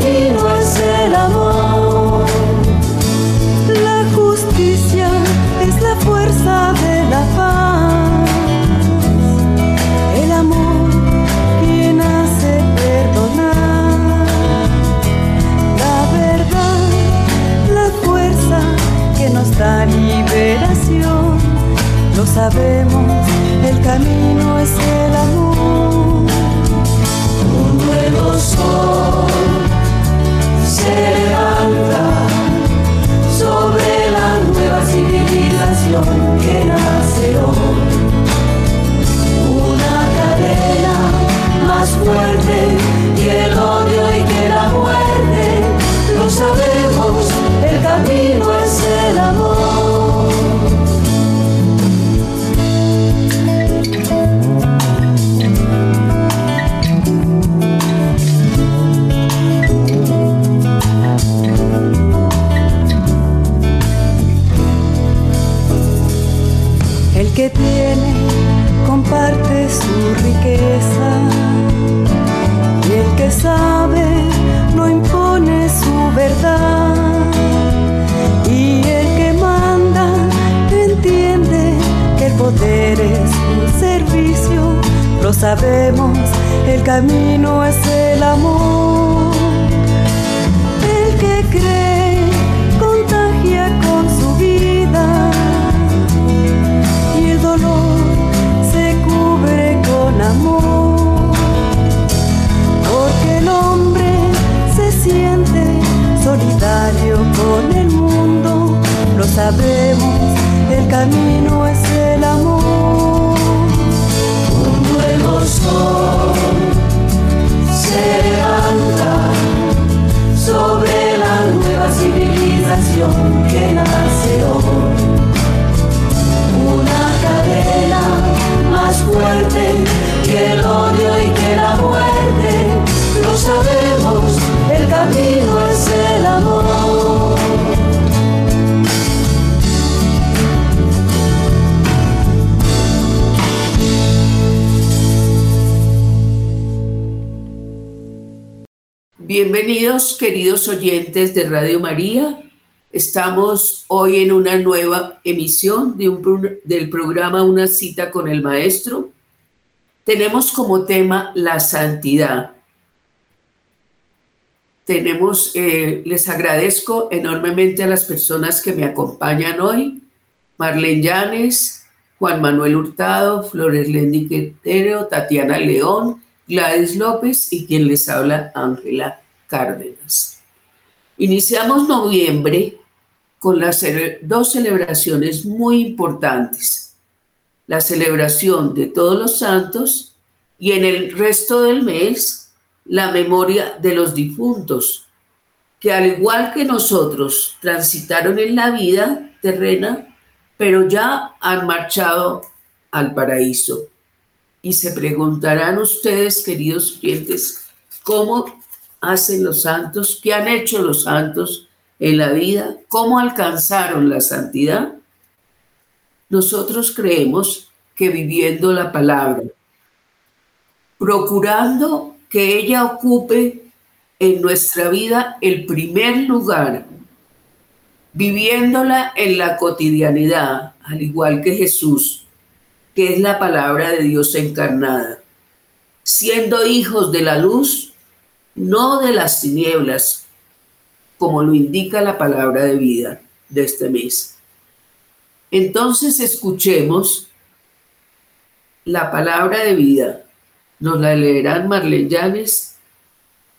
camino poder es un servicio lo sabemos el camino es el amor. El que cree contagia con su vida se cubre con amor, porque el hombre se siente solidario con el mundo, lo sabemos, el camino es el odio y que la muerte. Lo sabemos, el camino es el Bienvenidos queridos oyentes de Radio María Estamos hoy en una nueva emisión del programa Una cita con el Maestro. Tenemos como tema la santidad. Tenemos, eh, les agradezco enormemente a las personas que me acompañan hoy. Marlene Llanes, Juan Manuel Hurtado, Flores Lendi Quetero, Tatiana León, Gladys López y quien les habla, Ángela Cárdenas. Iniciamos noviembre con las dos celebraciones muy importantes. La celebración de todos los santos y en el resto del mes la memoria de los difuntos, que al igual que nosotros transitaron en la vida terrena, pero ya han marchado al paraíso. Y se preguntarán ustedes, queridos oyentes, cómo hacen los santos, qué han hecho los santos en la vida, cómo alcanzaron la santidad. Nosotros creemos que viviendo la palabra, procurando que ella ocupe en nuestra vida el primer lugar, viviéndola en la cotidianidad, al igual que Jesús, que es la palabra de Dios encarnada, siendo hijos de la luz, no de las tinieblas, como lo indica la palabra de vida de este mes. Entonces escuchemos la palabra de vida. Nos la leerán Marlene Llanes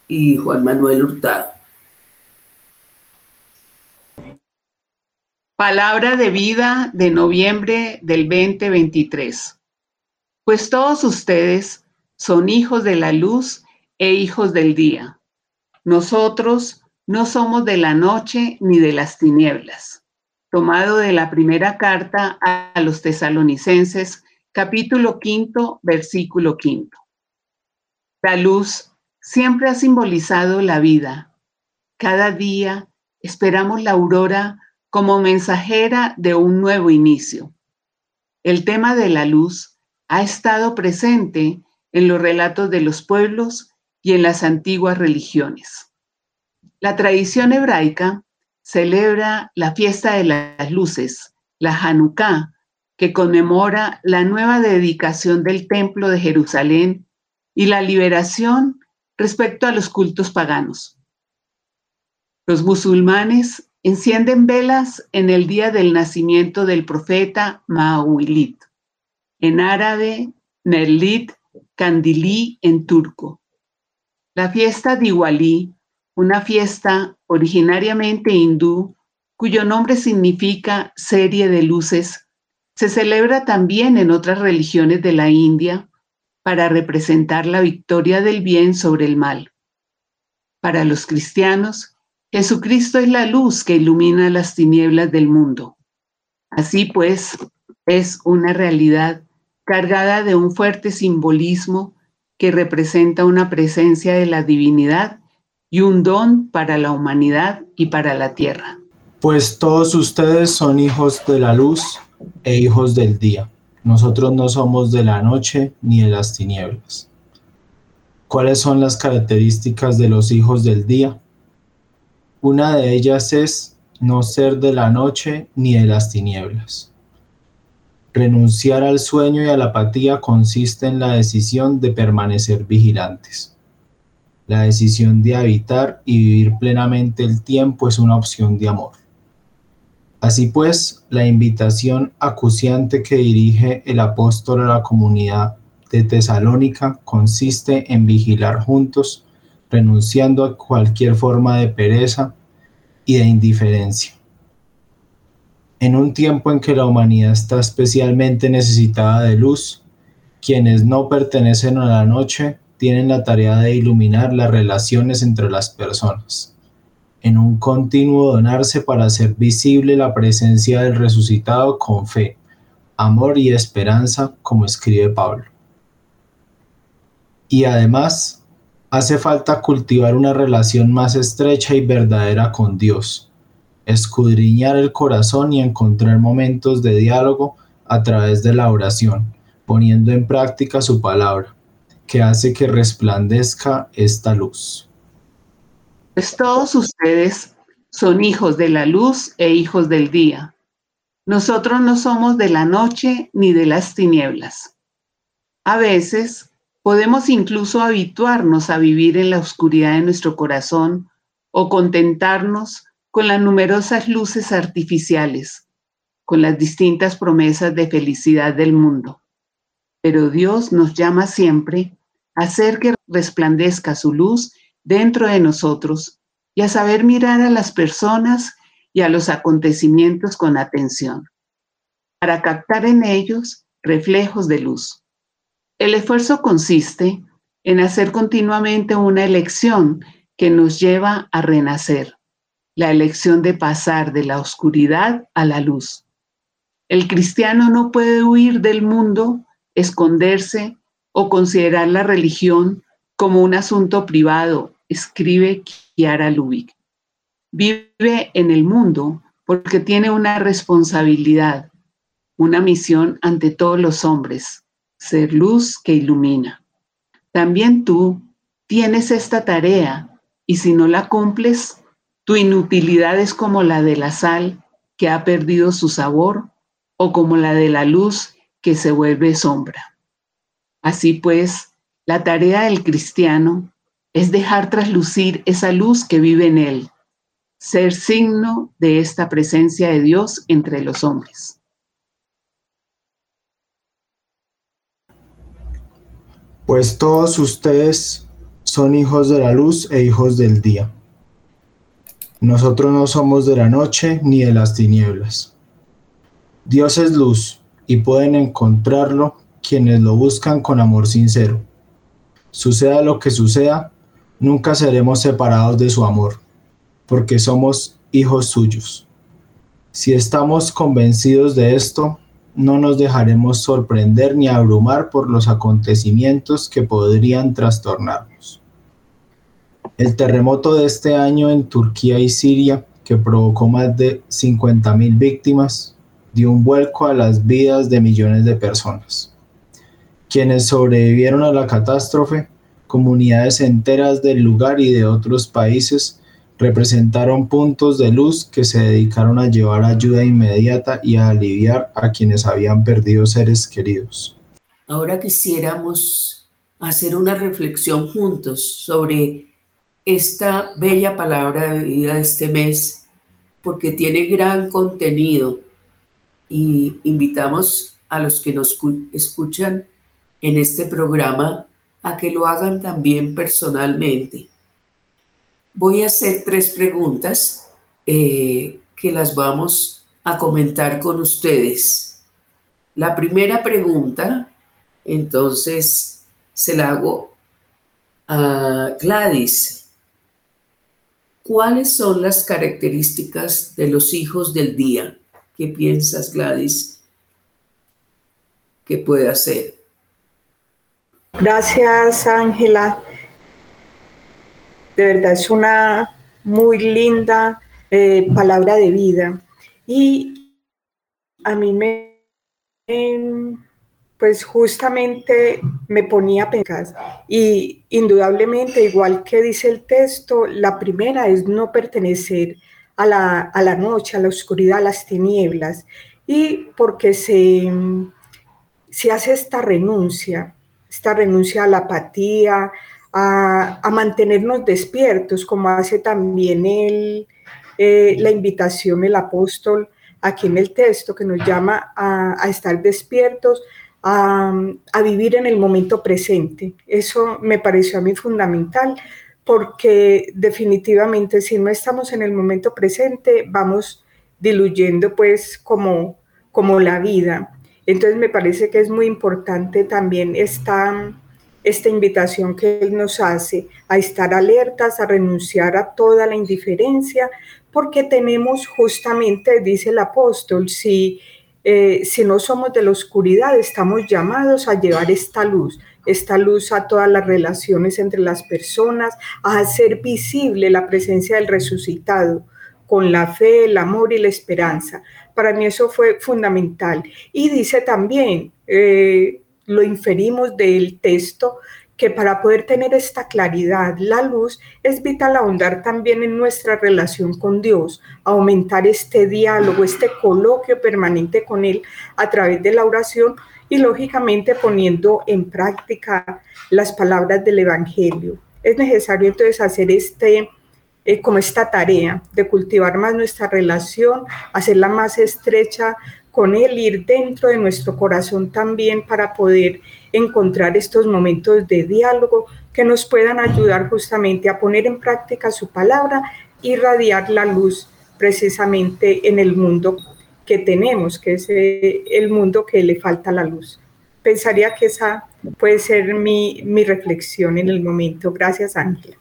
y Juan Manuel Hurtado. Palabra de vida de noviembre del 2023. Pues todos ustedes son hijos de la luz e hijos del día. Nosotros no somos de la noche ni de las tinieblas. Tomado de la primera carta a los tesalonicenses, capítulo quinto, versículo quinto. La luz siempre ha simbolizado la vida. Cada día esperamos la aurora como mensajera de un nuevo inicio. El tema de la luz ha estado presente en los relatos de los pueblos y en las antiguas religiones. La tradición hebraica celebra la fiesta de las luces, la Hanukkah, que conmemora la nueva dedicación del Templo de Jerusalén y la liberación respecto a los cultos paganos. Los musulmanes encienden velas en el día del nacimiento del profeta Mawilit, en árabe Nerlit Kandili en turco. La fiesta de Diwali, una fiesta originariamente hindú cuyo nombre significa serie de luces, se celebra también en otras religiones de la India para representar la victoria del bien sobre el mal. Para los cristianos, Jesucristo es la luz que ilumina las tinieblas del mundo. Así pues, es una realidad cargada de un fuerte simbolismo que representa una presencia de la divinidad y un don para la humanidad y para la tierra. Pues todos ustedes son hijos de la luz e hijos del día. Nosotros no somos de la noche ni de las tinieblas. ¿Cuáles son las características de los hijos del día? Una de ellas es no ser de la noche ni de las tinieblas. Renunciar al sueño y a la apatía consiste en la decisión de permanecer vigilantes. La decisión de habitar y vivir plenamente el tiempo es una opción de amor. Así pues, la invitación acuciante que dirige el apóstol a la comunidad de Tesalónica consiste en vigilar juntos renunciando a cualquier forma de pereza y de indiferencia. En un tiempo en que la humanidad está especialmente necesitada de luz, quienes no pertenecen a la noche tienen la tarea de iluminar las relaciones entre las personas, en un continuo donarse para hacer visible la presencia del resucitado con fe, amor y esperanza, como escribe Pablo. Y además, Hace falta cultivar una relación más estrecha y verdadera con Dios, escudriñar el corazón y encontrar momentos de diálogo a través de la oración, poniendo en práctica su palabra, que hace que resplandezca esta luz. Pues todos ustedes son hijos de la luz e hijos del día. Nosotros no somos de la noche ni de las tinieblas. A veces Podemos incluso habituarnos a vivir en la oscuridad de nuestro corazón o contentarnos con las numerosas luces artificiales, con las distintas promesas de felicidad del mundo. Pero Dios nos llama siempre a hacer que resplandezca su luz dentro de nosotros y a saber mirar a las personas y a los acontecimientos con atención, para captar en ellos reflejos de luz. El esfuerzo consiste en hacer continuamente una elección que nos lleva a renacer, la elección de pasar de la oscuridad a la luz. El cristiano no puede huir del mundo, esconderse o considerar la religión como un asunto privado, escribe Kiara Lubick. Vive en el mundo porque tiene una responsabilidad, una misión ante todos los hombres, ser luz que ilumina. También tú tienes esta tarea y si no la cumples, tu inutilidad es como la de la sal que ha perdido su sabor o como la de la luz que se vuelve sombra. Así pues, la tarea del cristiano es dejar traslucir esa luz que vive en él, ser signo de esta presencia de Dios entre los hombres. Pues todos ustedes son hijos de la luz e hijos del día. Nosotros no somos de la noche ni de las tinieblas. Dios es luz y pueden encontrarlo quienes lo buscan con amor sincero. Suceda lo que suceda, nunca seremos separados de su amor, porque somos hijos suyos. Si estamos convencidos de esto, no nos dejaremos sorprender ni abrumar por los acontecimientos que podrían trastornarnos. El terremoto de este año en Turquía y Siria, que provocó más de 50.000 víctimas, dio un vuelco a las vidas de millones de personas. Quienes sobrevivieron a la catástrofe, comunidades enteras del lugar y de otros países, representaron puntos de luz que se dedicaron a llevar ayuda inmediata y a aliviar a quienes habían perdido seres queridos. Ahora quisiéramos hacer una reflexión juntos sobre esta bella palabra de vida de este mes, porque tiene gran contenido y invitamos a los que nos escuchan en este programa a que lo hagan también personalmente. Voy a hacer tres preguntas eh, que las vamos a comentar con ustedes. La primera pregunta, entonces, se la hago a Gladys. ¿Cuáles son las características de los hijos del día? ¿Qué piensas, Gladys, que puede hacer? Gracias, Ángela. De verdad es una muy linda eh, palabra de vida. Y a mí me, pues justamente me ponía a pensar. Y indudablemente, igual que dice el texto, la primera es no pertenecer a la, noche, a la oscuridad, a las tinieblas, y porque se, se hace esta renuncia, esta renuncia a la apatía, a, mantenernos despiertos, como hace también el, eh, la invitación el apóstol aquí en el texto, que nos llama a, estar despiertos, a, vivir en el momento presente. Eso me pareció a mí fundamental, porque definitivamente si no estamos en el momento presente, vamos diluyendo pues como, como la vida. Entonces me parece que es muy importante también esta, esta invitación que Él nos hace a estar alertas, a renunciar a toda la indiferencia, porque tenemos justamente, dice el apóstol, si, eh, si no somos de la oscuridad, estamos llamados a llevar esta luz esta luz a todas las relaciones entre las personas, a hacer visible la presencia del resucitado con la fe, el amor y la esperanza. Para mí eso fue fundamental. Y dice también, eh, lo inferimos del texto, que para poder tener esta claridad, la luz, es vital ahondar también en nuestra relación con Dios, aumentar este diálogo, este coloquio permanente con Él a través de la oración y lógicamente poniendo en práctica las palabras del Evangelio. Es necesario entonces hacer este, eh, como esta tarea de cultivar más nuestra relación, hacerla más estrecha con Él, ir dentro de nuestro corazón también para poder encontrar estos momentos de diálogo que nos puedan ayudar justamente a poner en práctica su palabra y radiar la luz precisamente en el mundo que tenemos, que es eh, el mundo que le falta la luz. Pensaría que esa puede ser mi, mi reflexión en el momento. Gracias, Ángela.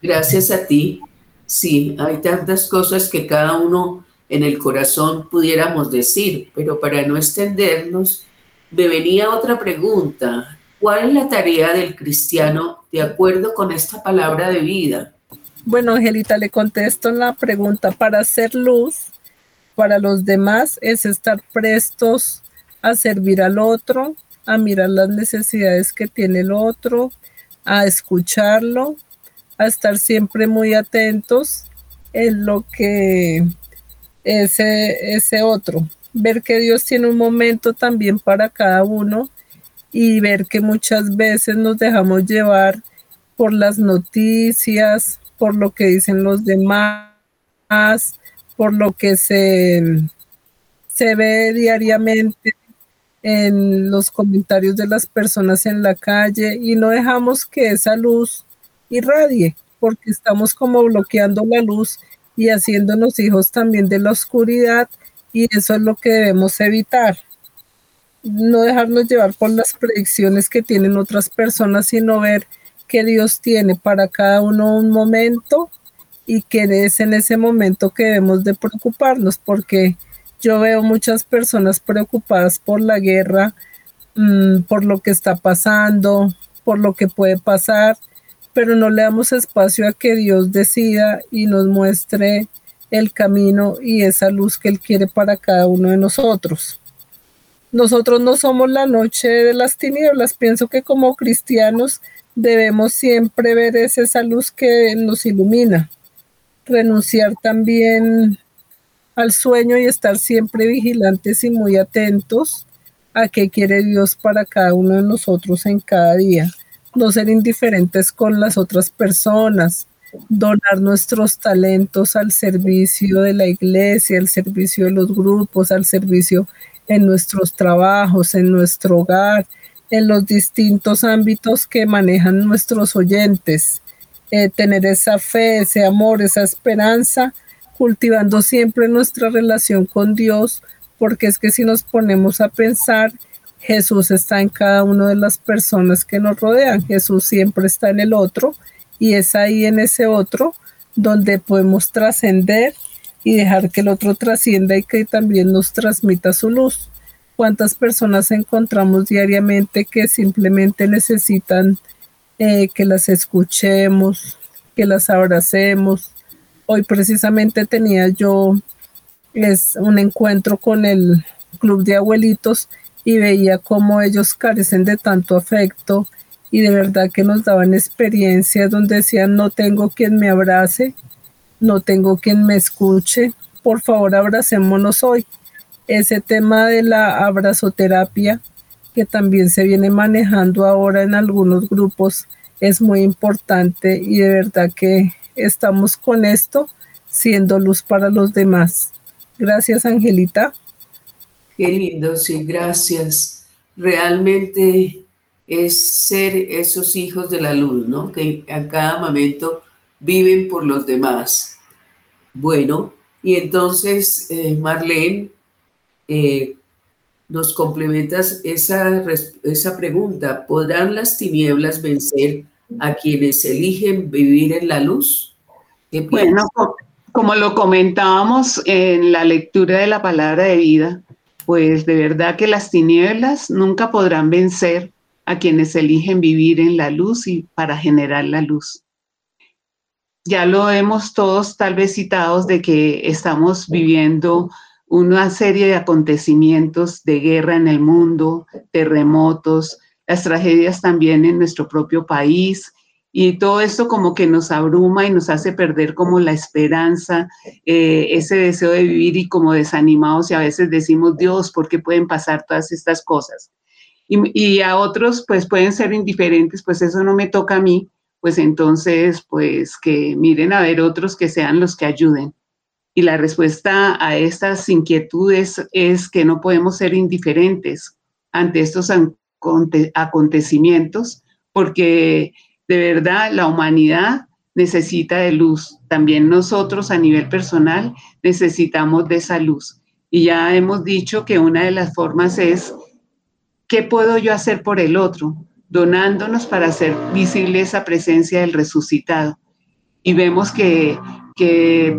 Gracias a ti. Sí, hay tantas cosas que cada uno en el corazón pudiéramos decir, pero para no extendernos, me venía otra pregunta. ¿Cuál es la tarea del cristiano de acuerdo con esta palabra de vida? Bueno, Angelita, le contesto la pregunta. Para hacer luz, para los demás es estar prestos a servir al otro, a mirar las necesidades que tiene el otro, a escucharlo, a estar siempre muy atentos en lo que ese, ese otro ver que Dios tiene un momento también para cada uno y ver que muchas veces nos dejamos llevar por las noticias, por lo que dicen los demás, por lo que se, se ve diariamente en los comentarios de las personas en la calle y no dejamos que esa luz irradie, porque estamos como bloqueando la luz y haciéndonos hijos también de la oscuridad y eso es lo que debemos evitar. No dejarnos llevar por las predicciones que tienen otras personas, sino ver que Dios tiene para cada uno un momento y que es en ese momento que debemos de preocuparnos, porque yo veo muchas personas preocupadas por la guerra, mm, por lo que está pasando, por lo que puede pasar, pero no le damos espacio a que Dios decida y nos muestre el camino y esa luz que Él quiere para cada uno de nosotros. Nosotros no somos la noche de las tinieblas. Pienso que como cristianos debemos siempre ver esa luz que nos ilumina. Renunciar también al sueño y estar siempre vigilantes y muy atentos a qué quiere Dios para cada uno de nosotros en cada día. No ser indiferentes con las otras personas, donar nuestros talentos al servicio de la iglesia, al servicio de los grupos, al servicio en nuestros trabajos, en nuestro hogar, en los distintos ámbitos que manejan nuestros oyentes. Eh, tener esa fe, ese amor, esa esperanza, cultivando siempre nuestra relación con Dios, porque es que si nos ponemos a pensar, Jesús está en cada una de las personas que nos rodean, Jesús siempre está en el otro y es ahí en ese otro donde podemos trascender y dejar que el otro trascienda y que también nos transmita su luz. ¿Cuántas personas encontramos diariamente que simplemente necesitan eh, que las escuchemos, que las abracemos? Hoy precisamente tenía yo es un encuentro con el club de abuelitos y veía cómo ellos carecen de tanto afecto y de verdad que nos daban experiencias donde decían no tengo quien me abrace, no tengo quien me escuche, por favor abracémonos hoy. Ese tema de la abrazoterapia que también se viene manejando ahora en algunos grupos es muy importante y de verdad que estamos con esto siendo luz para los demás. Gracias, Angelita. Qué lindo, sí, gracias. Realmente es ser esos hijos de la luz, ¿no? Que a cada momento viven por los demás. Bueno, y entonces, eh, Marlene, eh, nos complementas esa, esa pregunta. ¿Podrán las tinieblas vencer a quienes eligen vivir en la luz? Bueno, como lo comentábamos en la lectura de la palabra de vida, pues de verdad que las tinieblas nunca podrán vencer a quienes eligen vivir en la luz y para generar la luz. Ya lo hemos todos tal vez citados de que estamos viviendo una serie de acontecimientos de guerra en el mundo, terremotos, las tragedias también en nuestro propio país, y todo esto como que nos abruma y nos hace perder como la esperanza, eh, ese deseo de vivir y como desanimados y a veces decimos, Dios, ¿por qué pueden pasar todas estas cosas? Y, a otros pues pueden ser indiferentes, pues eso no me toca a mí, pues entonces pues que miren a ver otros que sean los que ayuden. Y la respuesta a estas inquietudes es que no podemos ser indiferentes ante estos acontecimientos, porque de verdad la humanidad necesita de luz. También nosotros a nivel personal necesitamos de esa luz. Y ya hemos dicho que una de las formas es ¿Qué puedo yo hacer por el otro? Donándonos para hacer visible esa presencia del resucitado. Y vemos que,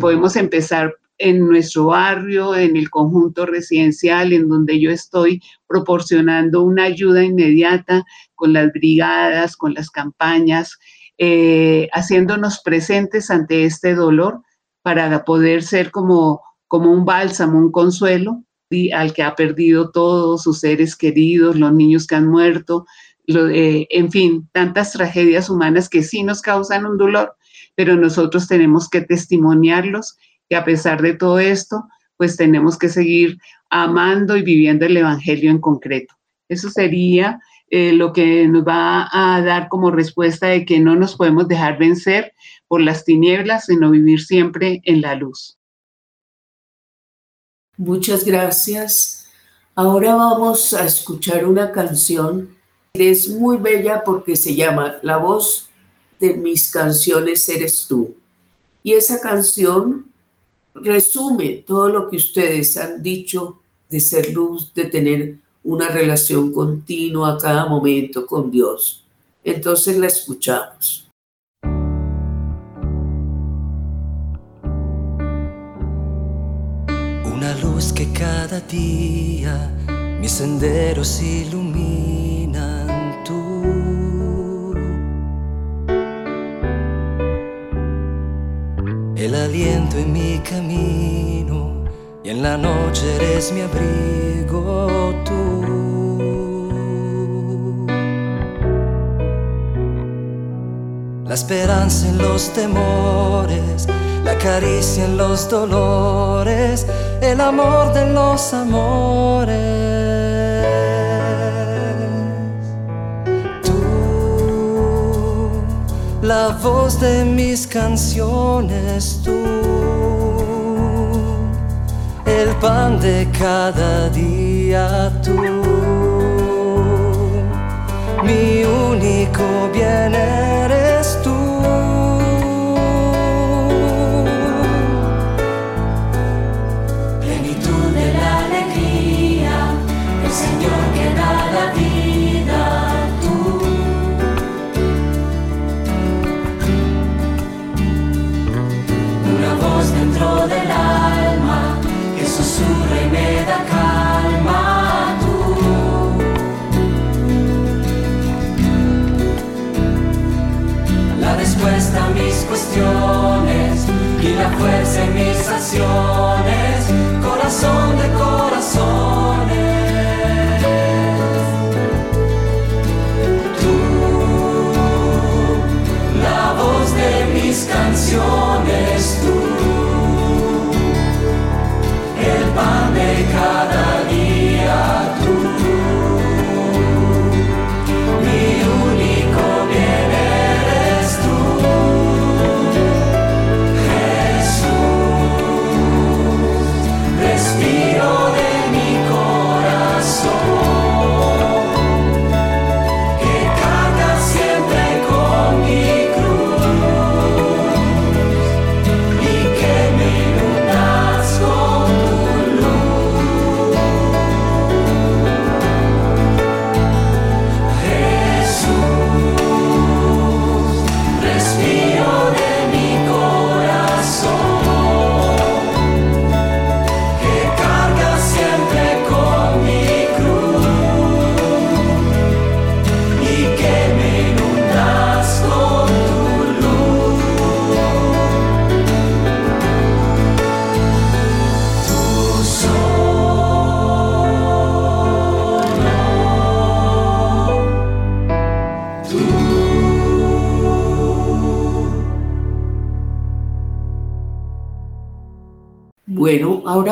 podemos empezar en nuestro barrio, en el conjunto residencial en donde yo estoy proporcionando una ayuda inmediata con las brigadas, con las campañas, eh, haciéndonos presentes ante este dolor para poder ser como, como un bálsamo, un consuelo al que ha perdido todos sus seres queridos, los niños que han muerto, eh, en fin, tantas tragedias humanas que sí nos causan un dolor, pero nosotros tenemos que testimoniarlos y a pesar de todo esto, pues tenemos que seguir amando y viviendo el Evangelio en concreto. Eso sería eh, lo que nos va a dar como respuesta de que no nos podemos dejar vencer por las tinieblas, sino vivir siempre en la luz. Muchas gracias. Ahora vamos a escuchar una canción que es muy bella porque se llama La voz de mis canciones eres tú. Y esa canción resume todo lo que ustedes han dicho de ser luz, de tener una relación continua a cada momento con Dios. Entonces la escuchamos. Cada día mis senderos iluminan tú. El aliento en mi camino y en la noche eres mi abrigo tú. La esperanza en los temores, la caricia en los dolores, el amor de los amores. Tú, la voz de mis canciones, tú el pan de cada día tú, mi único bien eres tú.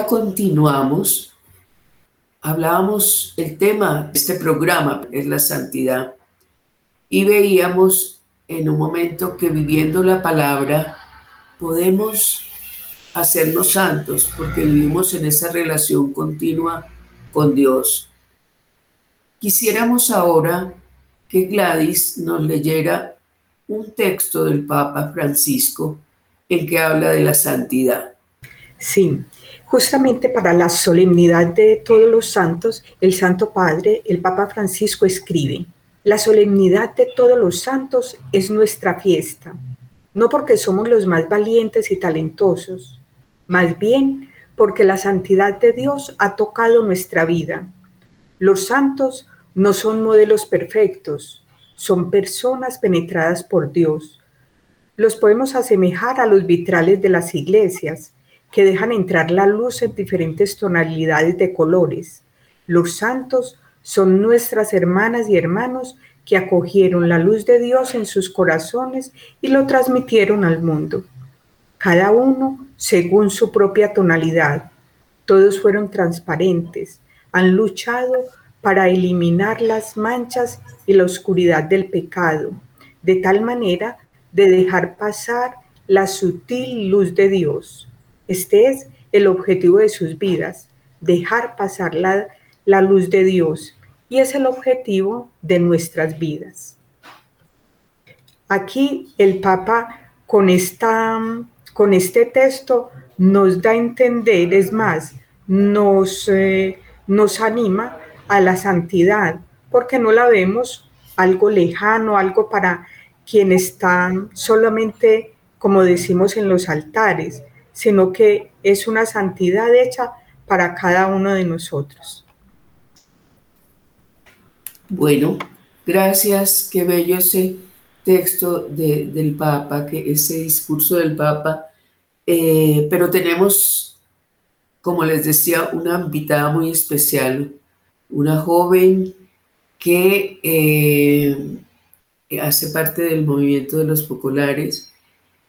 Continuamos. Hablábamos, el tema este programa es la santidad y veíamos en un momento que viviendo la palabra podemos hacernos santos porque vivimos en esa relación continua con Dios. Quisiéramos ahora que Gladys nos leyera un texto del Papa Francisco en que habla de la santidad. Sí, justamente para la solemnidad de todos los santos, el Santo Padre, el Papa Francisco escribe, la solemnidad de todos los santos es nuestra fiesta, no porque somos los más valientes y talentosos, más bien porque la santidad de Dios ha tocado nuestra vida. Los santos no son modelos perfectos, son personas penetradas por Dios. Los podemos asemejar a los vitrales de las iglesias, que dejan entrar la luz en diferentes tonalidades de colores. Los santos son nuestras hermanas y hermanos que acogieron la luz de Dios en sus corazones y lo transmitieron al mundo, cada uno según su propia tonalidad. todos fueron transparentes, han luchado para eliminar las manchas y la oscuridad del pecado, de tal manera de dejar pasar la sutil luz de Dios. Este es el objetivo de sus vidas, dejar pasar la, la luz de Dios y es el objetivo de nuestras vidas. Aquí el Papa con, esta, con este texto nos da a entender, es más, nos, eh, nos anima a la santidad, porque no la vemos algo lejano, algo para quien está solamente, como decimos en los altares, sino que es una santidad hecha para cada uno de nosotros. Bueno, gracias, qué bello ese texto del Papa, que ese discurso del Papa, eh, pero tenemos, como les decía, una invitada muy especial, una joven que eh, hace parte del movimiento de los populares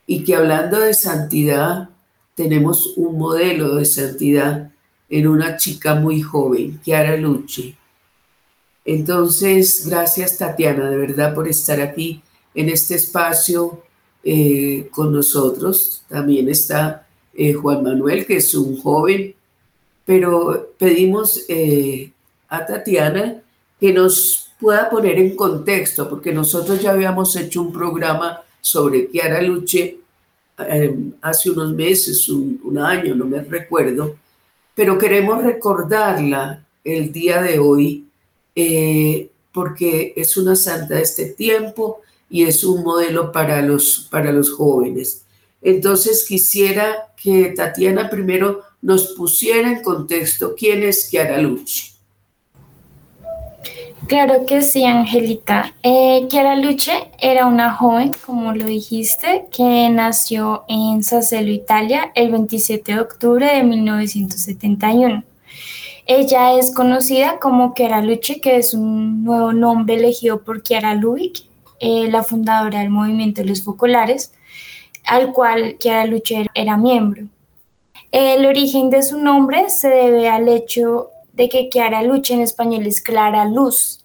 y que hablando de santidad, tenemos un modelo de santidad en una chica muy joven, Chiara Luche. Entonces, gracias Tatiana, de verdad, por estar aquí en este espacio eh, con nosotros. También está eh, Juan Manuel, que es un joven, pero pedimos eh, a Tatiana que nos pueda poner en contexto, porque nosotros ya habíamos hecho un programa sobre Kiara Luche hace unos meses, un, año, no me recuerdo, pero queremos recordarla el día de hoy porque es una santa de este tiempo y es un modelo para los, para los jóvenes. Entonces quisiera que Tatiana primero nos pusiera en contexto quién es Chiara Luce. Claro que sí, Angelita. Eh, Chiara Luce era una joven, como lo dijiste, que nació en Sassello, Italia, el 27 de octubre de 1971. Ella es conocida como Chiara Luce, que es un nuevo nombre elegido por Chiara Lubick, eh, la fundadora del movimiento los focolares, al cual Chiara Lucher era miembro. El origen de su nombre se debe al hecho de que Chiara Luche en español es clara luz.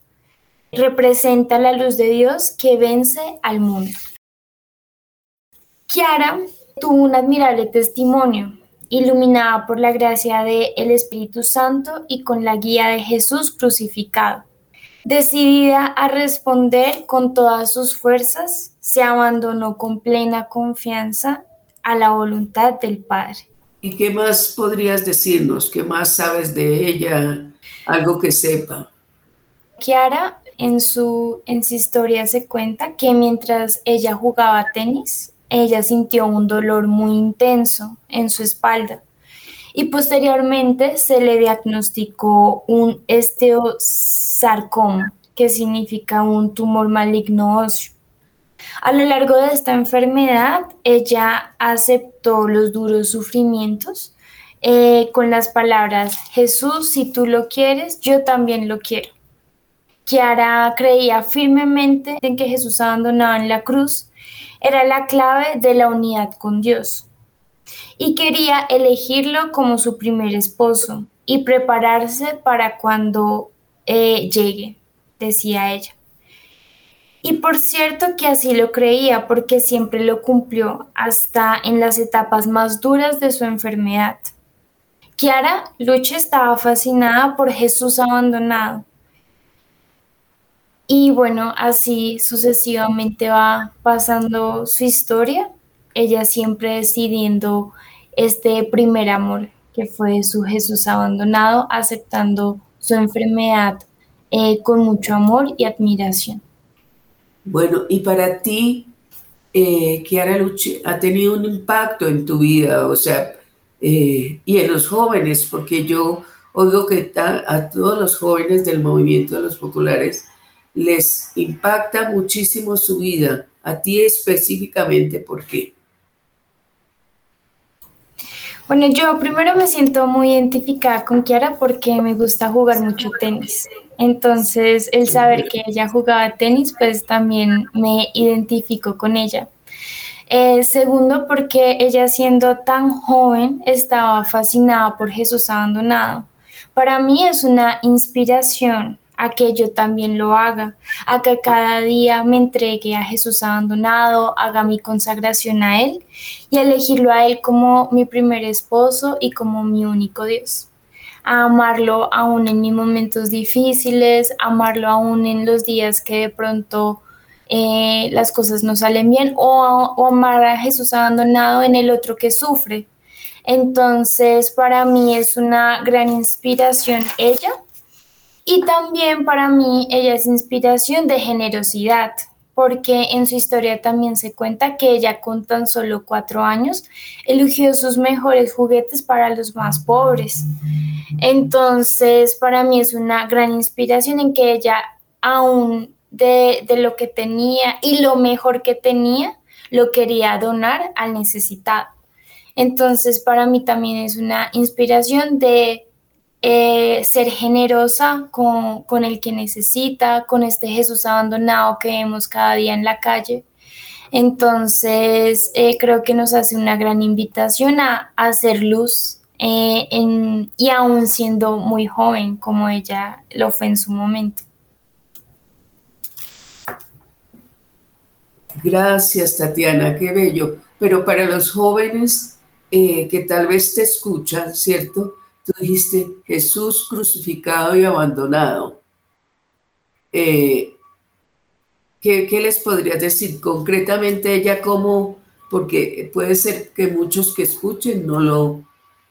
Representa la luz de Dios que vence al mundo. Chiara tuvo un admirable testimonio, iluminada por la gracia del Espíritu Santo y con la guía de Jesús crucificado. Decidida a responder con todas sus fuerzas, se abandonó con plena confianza a la voluntad del Padre. ¿Y qué más podrías decirnos? ¿Qué más sabes de ella? Algo que sepa. Kiara en su, en su historia se cuenta que mientras ella jugaba tenis, ella sintió un dolor muy intenso en su espalda y posteriormente se le diagnosticó un esteosarcoma, que significa un tumor maligno óseo. A lo largo de esta enfermedad, ella aceptó los duros sufrimientos eh, con las palabras, Jesús, si tú lo quieres, yo también lo quiero. Kiara creía firmemente en que Jesús abandonado en la cruz era la clave de la unidad con Dios y quería elegirlo como su primer esposo y prepararse para cuando eh, llegue, decía ella. Y por cierto que así lo creía porque siempre lo cumplió hasta en las etapas más duras de su enfermedad. Kiara Luche estaba fascinada por Jesús abandonado. Y bueno, así sucesivamente va pasando su historia ella siempre decidiendo este primer amor que fue su Jesús abandonado, aceptando su enfermedad eh, con mucho amor y admiración. Bueno, y para ti, eh, Kiara Luche, ha tenido un impacto en tu vida, o sea, eh, y en los jóvenes, porque yo oigo que a todos los jóvenes del movimiento de los populares les impacta muchísimo su vida, a ti específicamente, ¿por qué? Bueno, yo primero me siento muy identificada con Kiara porque me gusta jugar mucho tenis. Entonces, el saber que ella jugaba tenis, pues también me identifico con ella. Eh, segundo, porque ella siendo tan joven estaba fascinada por Jesús abandonado. Para mí es una inspiración a que yo también lo haga, a que cada día me entregue a Jesús abandonado, haga mi consagración a Él y elegirlo a Él como mi primer esposo y como mi único Dios. A amarlo aún en mis momentos difíciles, amarlo aún en los días que de pronto eh, las cosas no salen bien o, o amar a Jesús abandonado en el otro que sufre. Entonces, para mí es una gran inspiración ella y también para mí ella es inspiración de generosidad, porque en su historia también se cuenta que ella con tan solo cuatro años eligió sus mejores juguetes para los más pobres. Entonces, para mí es una gran inspiración en que ella, aún de, de lo que tenía y lo mejor que tenía, lo quería donar al necesitado. Entonces, para mí también es una inspiración de eh, ser generosa con, el que necesita, con este Jesús abandonado que vemos cada día en la calle. Entonces, eh, creo que nos hace una gran invitación a, hacer luz eh, y aún siendo muy joven como ella lo fue en su momento. Gracias, Tatiana, qué bello. Pero para los jóvenes que tal vez te escuchan, ¿cierto? Tú dijiste Jesús crucificado y abandonado. Eh, ¿qué, les podrías decir concretamente ella cómo? Porque puede ser que muchos que escuchen no lo,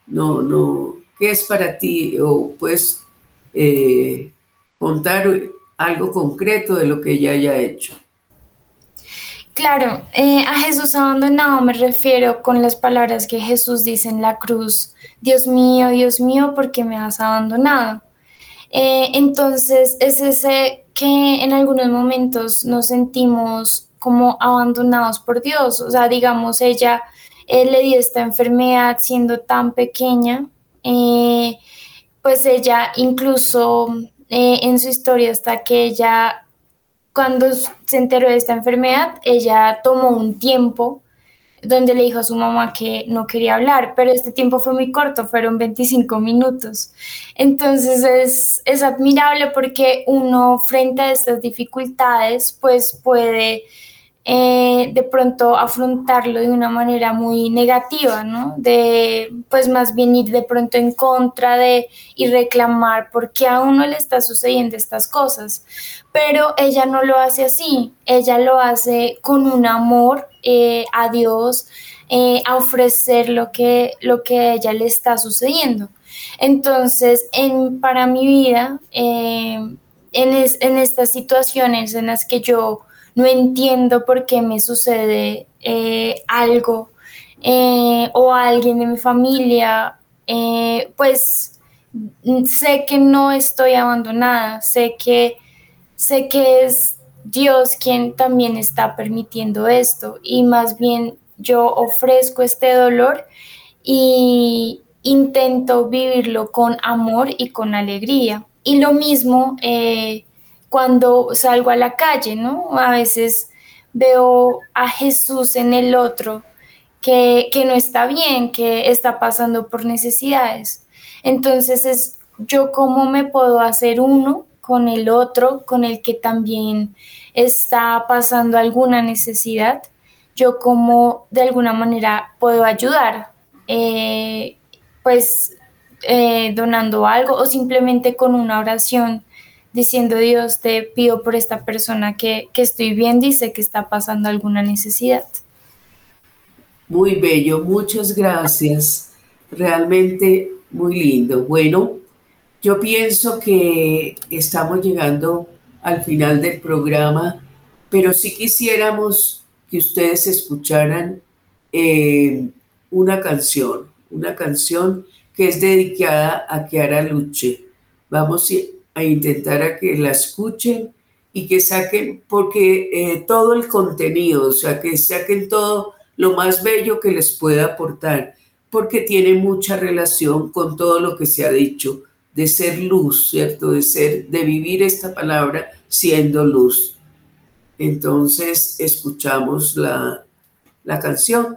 no, no, ¿qué es para ti? O puedes eh, contar algo concreto de lo que ella haya hecho. Claro, eh, a Jesús abandonado me refiero con las palabras que Jesús dice en la cruz, Dios mío, Dios mío, ¿por qué me has abandonado? Eh, entonces es ese que en algunos momentos nos sentimos como abandonados por Dios, o sea, digamos, ella le dio esta enfermedad siendo tan pequeña, eh, pues ella incluso en su historia hasta que ella cuando se enteró de esta enfermedad, ella tomó un tiempo donde le dijo a su mamá que no quería hablar, pero este tiempo fue muy corto, fueron 25 minutos. Entonces es, es admirable porque uno frente a estas dificultades pues puede eh, de pronto afrontarlo de una manera muy negativa, ¿no? De, pues más bien ir de pronto en contra de y reclamar por qué a uno le está sucediendo estas cosas. Pero ella no lo hace así, ella lo hace con un amor eh, a Dios, eh, a ofrecer lo que, lo que a ella le está sucediendo. Entonces, en, para mi vida, en, en estas situaciones en las que yo no entiendo por qué me sucede eh, algo eh, o alguien de mi familia, eh, pues sé que no estoy abandonada, sé que, sé que es Dios quien también está permitiendo esto y más bien yo ofrezco este dolor y intento vivirlo con amor y con alegría. Y lo mismo cuando salgo a la calle, ¿no? A veces veo a Jesús en el otro que, no está bien, que está pasando por necesidades. Entonces es yo cómo me puedo hacer uno con el otro, con el que también está pasando alguna necesidad, yo cómo de alguna manera puedo ayudar, eh, pues eh, donando algo o simplemente con una oración diciendo Dios, te pido por esta persona que, estoy viendo y sé que está pasando alguna necesidad. Muy bello, muchas gracias. Realmente muy lindo. Bueno, yo pienso que estamos llegando al final del programa, pero sí quisiéramos que ustedes escucharan eh, una canción, una canción que es dedicada a Kiara Luche. Vamos a intentar a que la escuchen y que saquen, porque eh, todo el contenido, o sea, que saquen todo lo más bello que les pueda aportar, porque tiene mucha relación con todo lo que se ha dicho, de ser luz, ¿cierto? De ser, de vivir esta palabra siendo luz. Entonces, escuchamos la, la canción.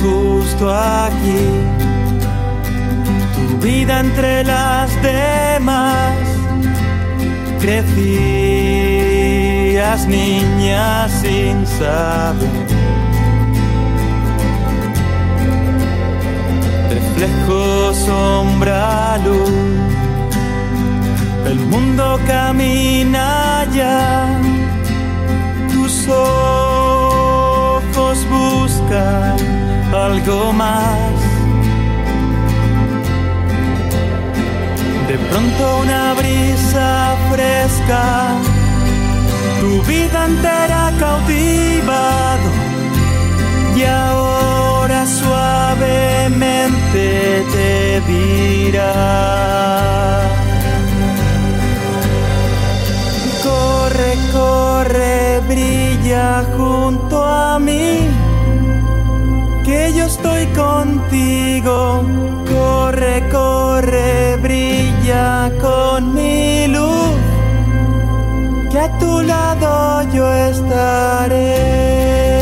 Justo aquí, tu vida entre las demás, crecías niña sin saber. Reflejo, sombra, luz, el mundo camina ya, tus ojos buscan algo más. De pronto una brisa fresca, tu vida entera cautivado y ahora suavemente te dirá. Corre, corre, brilla junto a mí que yo estoy contigo. Corre, corre, brilla con mi luz, que a tu lado yo estaré.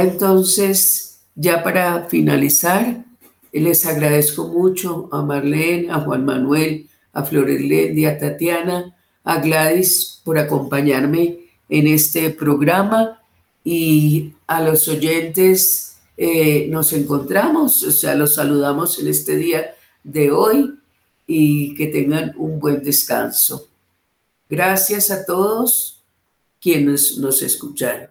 Entonces, ya para finalizar, les agradezco mucho a Marlene, a Juan Manuel, a Florelendia, a Tatiana, a Gladys por acompañarme en este programa y a los oyentes eh, nos encontramos, o sea, los saludamos en este día de hoy y que tengan un buen descanso. Gracias a todos quienes nos escucharon.